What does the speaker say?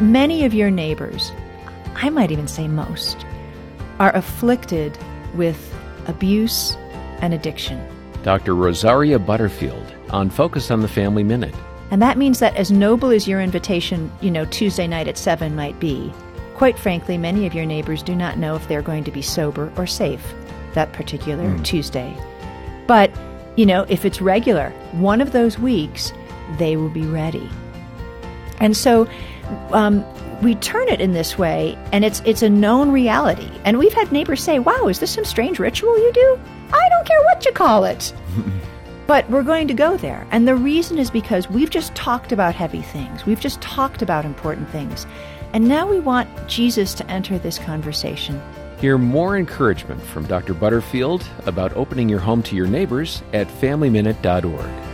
many of your neighbors, I might even say most, are afflicted with abuse and addiction. Dr. Rosaria Butterfield on Focus on the Family Minute. And that means that as noble as your invitation, you know, Tuesday night at 7 might be, quite frankly, many of your neighbors do not know if they're going to be sober or safe that particular mm. Tuesday. But, you know, if it's regular, one of those weeks, they will be ready. And so um, we turn it in this way, and it's it's a known reality. And we've had neighbors say, "Wow, is this some strange ritual you do?" I don't care what you call it. but we're going to go there. And the reason is because we've just talked about heavy things. We've just talked about important things. And now we want Jesus to enter this conversation. Hear more encouragement from Dr. Butterfield about opening your home to your neighbors at FamilyMinute.org.